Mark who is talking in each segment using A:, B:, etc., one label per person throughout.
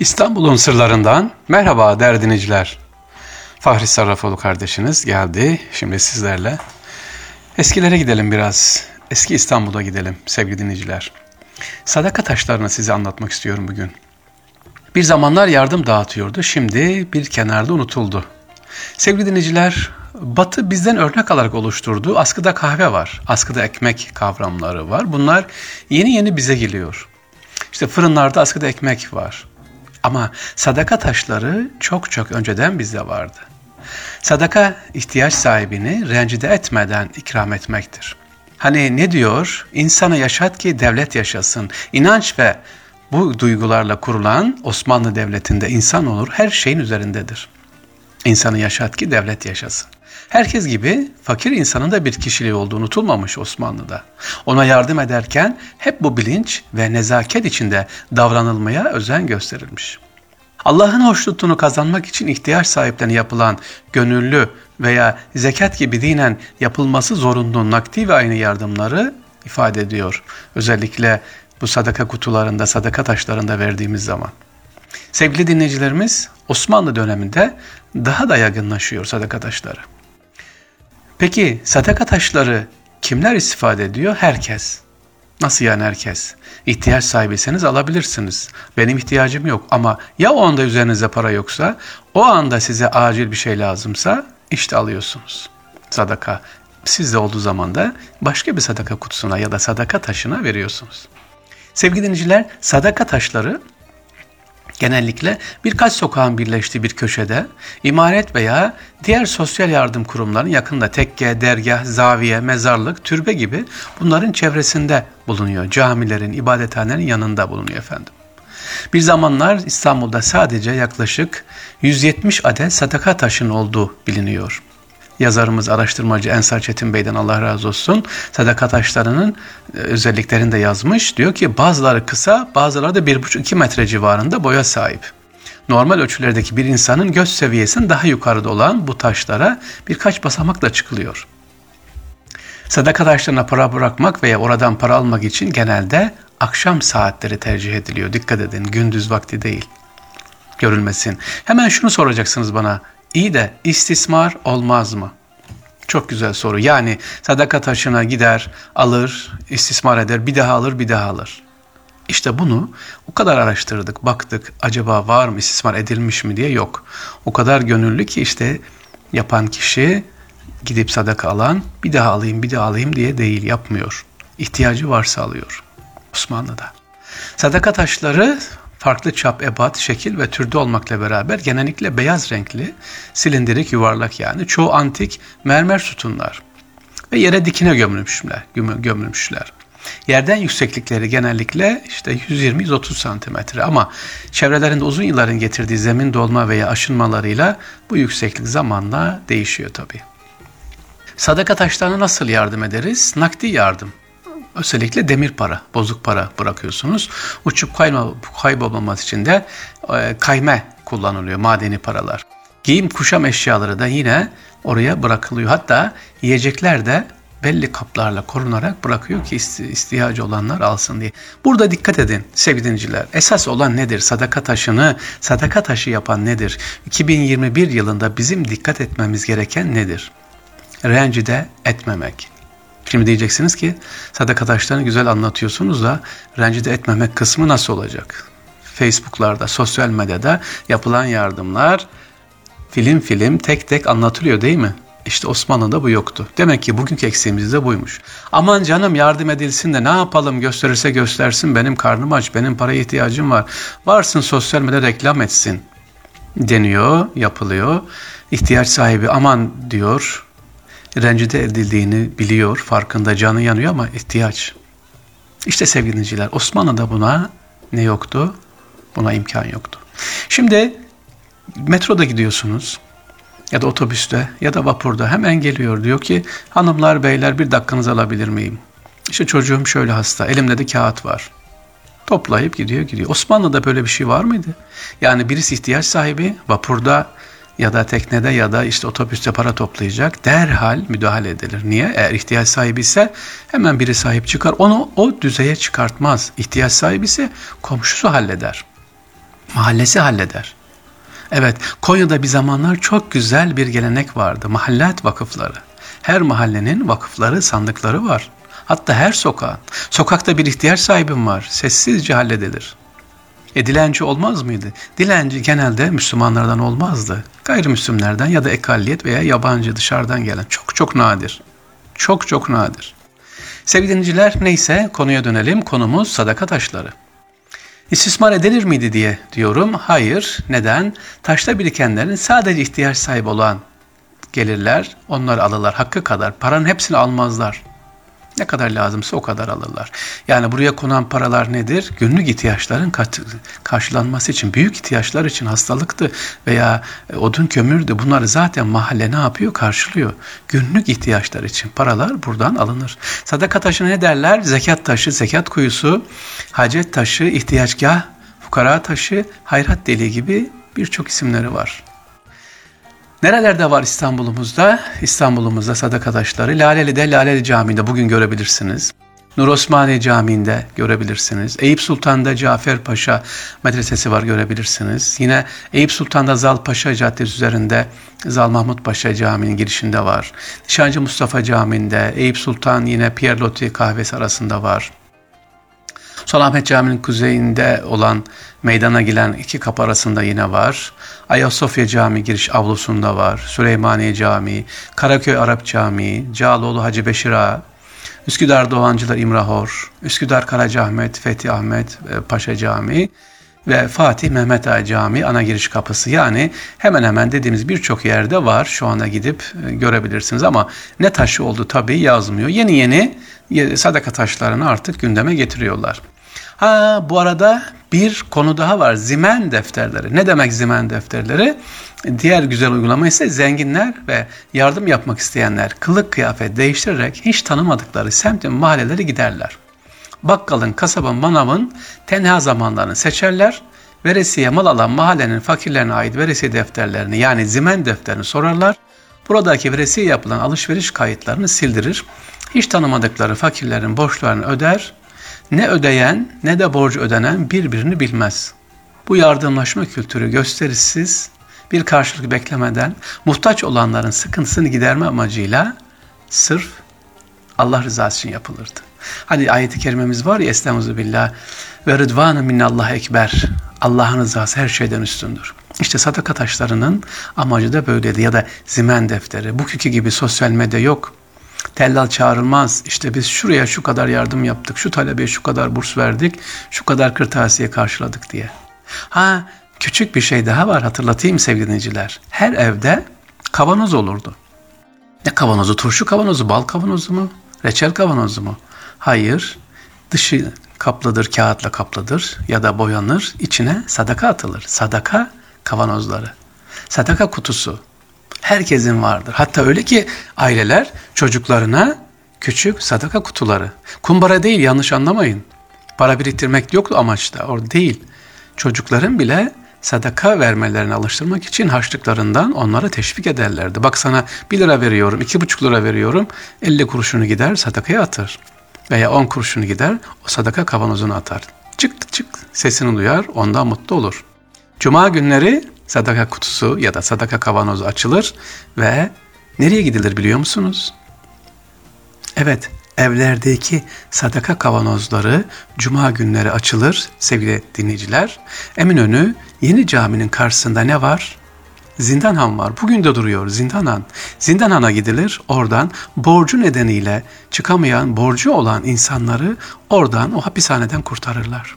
A: İstanbul'un sırlarından merhaba değerli dinleyiciler. Fahri Sarrafoğlu kardeşiniz geldi şimdi sizlerle. Eskilere gidelim biraz. Eski İstanbul'a gidelim sevgili dinleyiciler. Sadaka taşlarını size anlatmak istiyorum bugün. Bir zamanlar yardım dağıtıyordu. Şimdi bir kenarda unutuldu. Sevgili dinleyiciler, Batı bizden örnek alarak oluşturduğu askıda kahve var, askıda ekmek kavramları var. Bunlar yeni yeni bize geliyor. İşte fırınlarda askıda ekmek var. Ama sadaka taşları çok çok önceden bizde vardı. Sadaka ihtiyaç sahibini rencide etmeden ikram etmektir. Hani ne diyor? İnsanı yaşat ki devlet yaşasın. İnanç ve bu duygularla kurulan Osmanlı Devleti'nde insan olur her şeyin üzerindedir. İnsanı yaşat ki devlet yaşasın. Herkes gibi fakir insanın da bir kişiliği olduğu unutulmamış Osmanlı'da. Ona yardım ederken hep bu bilinç ve nezaket içinde davranılmaya özen gösterilmiş. Allah'ın hoşnutluğunu kazanmak için ihtiyaç sahiplerine yapılan gönüllü veya zekat gibi dinen yapılması zorunlu nakdi ve aynı yardımları ifade ediyor. Özellikle bu sadaka kutularında, sadaka taşlarında verdiğimiz zaman. Sevgili dinleyicilerimiz, Osmanlı döneminde daha da yaygınlaşıyor sadaka taşları. Peki sadaka taşları kimler istifade ediyor? Herkes. Nasıl yani herkes? İhtiyaç sahibiyseniz alabilirsiniz. Benim ihtiyacım yok ama ya o anda üzerinizde para yoksa, o anda size acil bir şey lazımsa işte alıyorsunuz. Sadaka sizde olduğu zaman da başka bir sadaka kutusuna ya da sadaka taşına veriyorsunuz. Sevgili dinleyiciler, sadaka taşları genellikle birkaç sokağın birleştiği bir köşede imaret veya diğer sosyal yardım kurumlarının yakında tekke, dergah, zaviye, mezarlık, türbe gibi bunların çevresinde bulunuyor. Camilerin, ibadethanelerin yanında bulunuyor efendim. Bir zamanlar İstanbul'da sadece yaklaşık 170 adet sadaka taşının olduğu biliniyor yazarımız, araştırmacı Ensar Çetin Bey'den Allah razı olsun sadaka taşlarının e, özelliklerini de yazmış. Diyor ki bazıları kısa, bazıları da 1,5-2 metre civarında boya sahip. Normal ölçülerdeki bir insanın göz seviyesinin daha yukarıda olan bu taşlara birkaç basamakla çıkılıyor. Sadaka taşlarına para bırakmak veya oradan para almak için genelde akşam saatleri tercih ediliyor. Dikkat edin gündüz vakti değil. Görülmesin. Hemen şunu soracaksınız bana. İyi de istismar olmaz mı? Çok güzel soru. Yani sadaka taşına gider, alır, istismar eder, bir daha alır, bir daha alır. İşte bunu o kadar araştırdık, baktık acaba var mı, istismar edilmiş mi diye yok. O kadar gönüllü ki işte yapan kişi gidip sadaka alan bir daha alayım, bir daha alayım diye değil, yapmıyor. İhtiyacı varsa alıyor Osmanlı'da. Sadaka taşları farklı çap, ebat, şekil ve türde olmakla beraber genellikle beyaz renkli, silindirik, yuvarlak yani çoğu antik mermer sütunlar ve yere dikine gömülmüşler. gömülmüşler. Yerden yükseklikleri genellikle işte 120-130 santimetre ama çevrelerinde uzun yılların getirdiği zemin dolma veya aşınmalarıyla bu yükseklik zamanla değişiyor tabi. Sadaka taşlarına nasıl yardım ederiz? Nakdi yardım. Özellikle demir para, bozuk para bırakıyorsunuz. Uçup kayma, kaybolmaması için de e, kayme kullanılıyor, madeni paralar. Giyim kuşam eşyaları da yine oraya bırakılıyor. Hatta yiyecekler de belli kaplarla korunarak bırakıyor ki ihtiyacı olanlar alsın diye. Burada dikkat edin sevgili dinleyiciler. Esas olan nedir? Sadaka taşını, sadaka taşı yapan nedir? 2021 yılında bizim dikkat etmemiz gereken nedir? Rencide etmemek. Şimdi diyeceksiniz ki sadaka taşlarını güzel anlatıyorsunuz da rencide etmemek kısmı nasıl olacak? Facebook'larda, sosyal medyada yapılan yardımlar film film tek tek anlatılıyor değil mi? İşte Osmanlı'da bu yoktu. Demek ki bugünkü eksiğimiz de buymuş. Aman canım yardım edilsin de ne yapalım gösterirse göstersin benim karnım aç, benim paraya ihtiyacım var. Varsın sosyal medyada reklam etsin deniyor, yapılıyor. İhtiyaç sahibi aman diyor, rencide edildiğini biliyor, farkında canı yanıyor ama ihtiyaç. İşte sevgili dinleyiciler Osmanlı'da buna ne yoktu? Buna imkan yoktu. Şimdi metroda gidiyorsunuz ya da otobüste ya da vapurda hemen geliyor diyor ki hanımlar beyler bir dakikanızı alabilir miyim? İşte çocuğum şöyle hasta elimde de kağıt var. Toplayıp gidiyor gidiyor. Osmanlı'da böyle bir şey var mıydı? Yani birisi ihtiyaç sahibi vapurda ya da teknede ya da işte otobüste para toplayacak derhal müdahale edilir. Niye? Eğer ihtiyaç sahibi ise hemen biri sahip çıkar. Onu o düzeye çıkartmaz. İhtiyaç sahibi ise komşusu halleder. Mahallesi halleder. Evet, Konya'da bir zamanlar çok güzel bir gelenek vardı. Mahallat vakıfları. Her mahallenin vakıfları, sandıkları var. Hatta her sokağın. Sokakta bir ihtiyaç sahibim var. Sessizce halledilir. E dilenci olmaz mıydı? Dilenci genelde Müslümanlardan olmazdı. Gayrimüslimlerden ya da ekalliyet veya yabancı dışarıdan gelen. Çok çok nadir. Çok çok nadir. Sevgili dinleyiciler neyse konuya dönelim. Konumuz sadaka taşları. İstismar edilir miydi diye diyorum. Hayır. Neden? Taşta birikenlerin sadece ihtiyaç sahibi olan gelirler, onları alırlar. Hakkı kadar. Paranın hepsini almazlar. Ne kadar lazımsa o kadar alırlar. Yani buraya konan paralar nedir? Günlük ihtiyaçların karşılanması için, büyük ihtiyaçlar için hastalıktı veya e, odun kömürdü. Bunları zaten mahalle ne yapıyor? Karşılıyor. Günlük ihtiyaçlar için paralar buradan alınır. Sadaka taşı ne derler? Zekat taşı, zekat kuyusu, hacet taşı, ihtiyaçgah, fukara taşı, hayrat deliği gibi birçok isimleri var. Nerelerde var İstanbul'umuzda? İstanbul'umuzda sadaka taşları. Laleli'de Laleli Camii'nde bugün görebilirsiniz. Nur Osmaniye Camii'nde görebilirsiniz. Eyüp Sultan'da Cafer Paşa Medresesi var görebilirsiniz. Yine Eyüp Sultan'da Zal Paşa Caddesi üzerinde Zal Mahmut Paşa Camii'nin girişinde var. Nişancı Mustafa Camii'nde, Eyüp Sultan yine Pierre Loti kahvesi arasında var. Sultanahmet Camii'nin kuzeyinde olan meydana gelen iki kapı arasında yine var. Ayasofya Camii giriş avlusunda var. Süleymaniye Camii, Karaköy Arap Camii, Cağaloğlu Hacı Beşir Ağa, Üsküdar Doğancılar İmrahor, Üsküdar Karacaahmet, Fethi Ahmet e, Paşa Camii ve Fatih Mehmet Ağa Camii ana giriş kapısı. Yani hemen hemen dediğimiz birçok yerde var. Şu anda gidip e, görebilirsiniz ama ne taşı oldu tabii yazmıyor. Yeni yeni sadaka taşlarını artık gündeme getiriyorlar. Ha bu arada bir konu daha var. Zimen defterleri. Ne demek zimen defterleri? Diğer güzel uygulama ise zenginler ve yardım yapmak isteyenler kılık kıyafet değiştirerek hiç tanımadıkları semtin mahalleleri giderler. Bakkalın, kasabın, manavın tenha zamanlarını seçerler. Veresiye mal alan mahallenin fakirlerine ait veresiye defterlerini yani zimen defterini sorarlar. Buradaki veresiye yapılan alışveriş kayıtlarını sildirir. Hiç tanımadıkları fakirlerin borçlarını öder ne ödeyen ne de borç ödenen birbirini bilmez. Bu yardımlaşma kültürü gösterişsiz, bir karşılık beklemeden muhtaç olanların sıkıntısını giderme amacıyla sırf Allah rızası için yapılırdı. Hani ayeti kerimemiz var ya Estaizu billah ve rıdvanı minallah ekber. Allah'ın rızası her şeyden üstündür. İşte sadaka taşlarının amacı da böyleydi ya da zimen defteri. Bugünkü gibi sosyal medya yok. Tellal çağrılmaz. İşte biz şuraya şu kadar yardım yaptık, şu talebeye şu kadar burs verdik, şu kadar kırtasiye karşıladık diye. Ha küçük bir şey daha var hatırlatayım sevgili dinleyiciler. Her evde kavanoz olurdu. Ne kavanozu? Turşu kavanozu, bal kavanozu mu? Reçel kavanozu mu? Hayır. Dışı kaplıdır, kağıtla kaplıdır ya da boyanır. içine sadaka atılır. Sadaka kavanozları. Sadaka kutusu. Herkesin vardır. Hatta öyle ki aileler çocuklarına küçük sadaka kutuları. Kumbara değil yanlış anlamayın. Para biriktirmek yoktu amaçta. Orada değil. Çocukların bile sadaka vermelerini alıştırmak için harçlıklarından onlara teşvik ederlerdi. Bak sana 1 lira veriyorum, 2,5 lira veriyorum, 50 kuruşunu gider sadakaya atar. Veya 10 kuruşunu gider o sadaka kavanozuna atar. Çık çık sesini duyar ondan mutlu olur. Cuma günleri sadaka kutusu ya da sadaka kavanozu açılır ve nereye gidilir biliyor musunuz? Evet, evlerdeki sadaka kavanozları cuma günleri açılır sevgili dinleyiciler. Eminönü yeni caminin karşısında ne var? Zindanhan var. Bugün de duruyor Zindanhan. Zindanhan'a gidilir. Oradan borcu nedeniyle çıkamayan, borcu olan insanları oradan o hapishaneden kurtarırlar.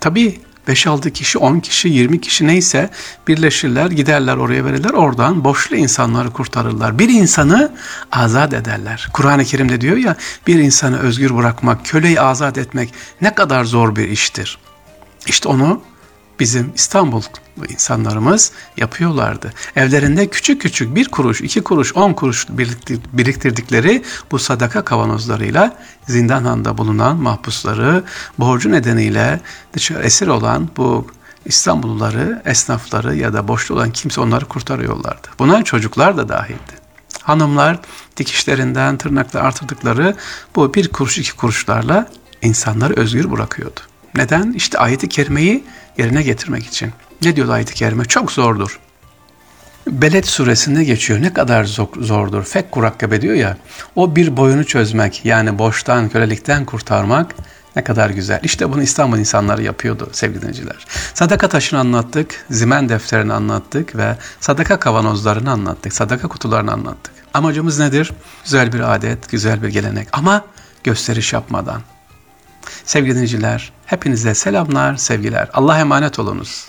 A: Tabii 5-6 kişi, 10 kişi, 20 kişi neyse birleşirler, giderler oraya verirler. Oradan boşlu insanları kurtarırlar. Bir insanı azat ederler. Kur'an-ı Kerim'de diyor ya bir insanı özgür bırakmak, köleyi azat etmek ne kadar zor bir iştir. İşte onu bizim İstanbul insanlarımız yapıyorlardı. Evlerinde küçük küçük bir kuruş, iki kuruş, on kuruş biriktirdikleri bu sadaka kavanozlarıyla zindanhanda bulunan mahpusları borcu nedeniyle dışarı esir olan bu İstanbulluları, esnafları ya da boşta olan kimse onları kurtarıyorlardı. Buna çocuklar da dahildi. Hanımlar dikişlerinden tırnakla artırdıkları bu bir kuruş iki kuruşlarla insanları özgür bırakıyordu. Neden? İşte ayeti kerimeyi yerine getirmek için. Ne diyor ayet-i kerime? Çok zordur. Beled suresinde geçiyor. Ne kadar zor- zordur. Fek kurakkabe diyor ya. O bir boyunu çözmek yani boştan, kölelikten kurtarmak ne kadar güzel. İşte bunu İstanbul insanları yapıyordu sevgili dinleyiciler. Sadaka taşını anlattık, zimen defterini anlattık ve sadaka kavanozlarını anlattık, sadaka kutularını anlattık. Amacımız nedir? Güzel bir adet, güzel bir gelenek ama gösteriş yapmadan. Sevgili dinleyiciler, hepinize selamlar, sevgiler. Allah'a emanet olunuz.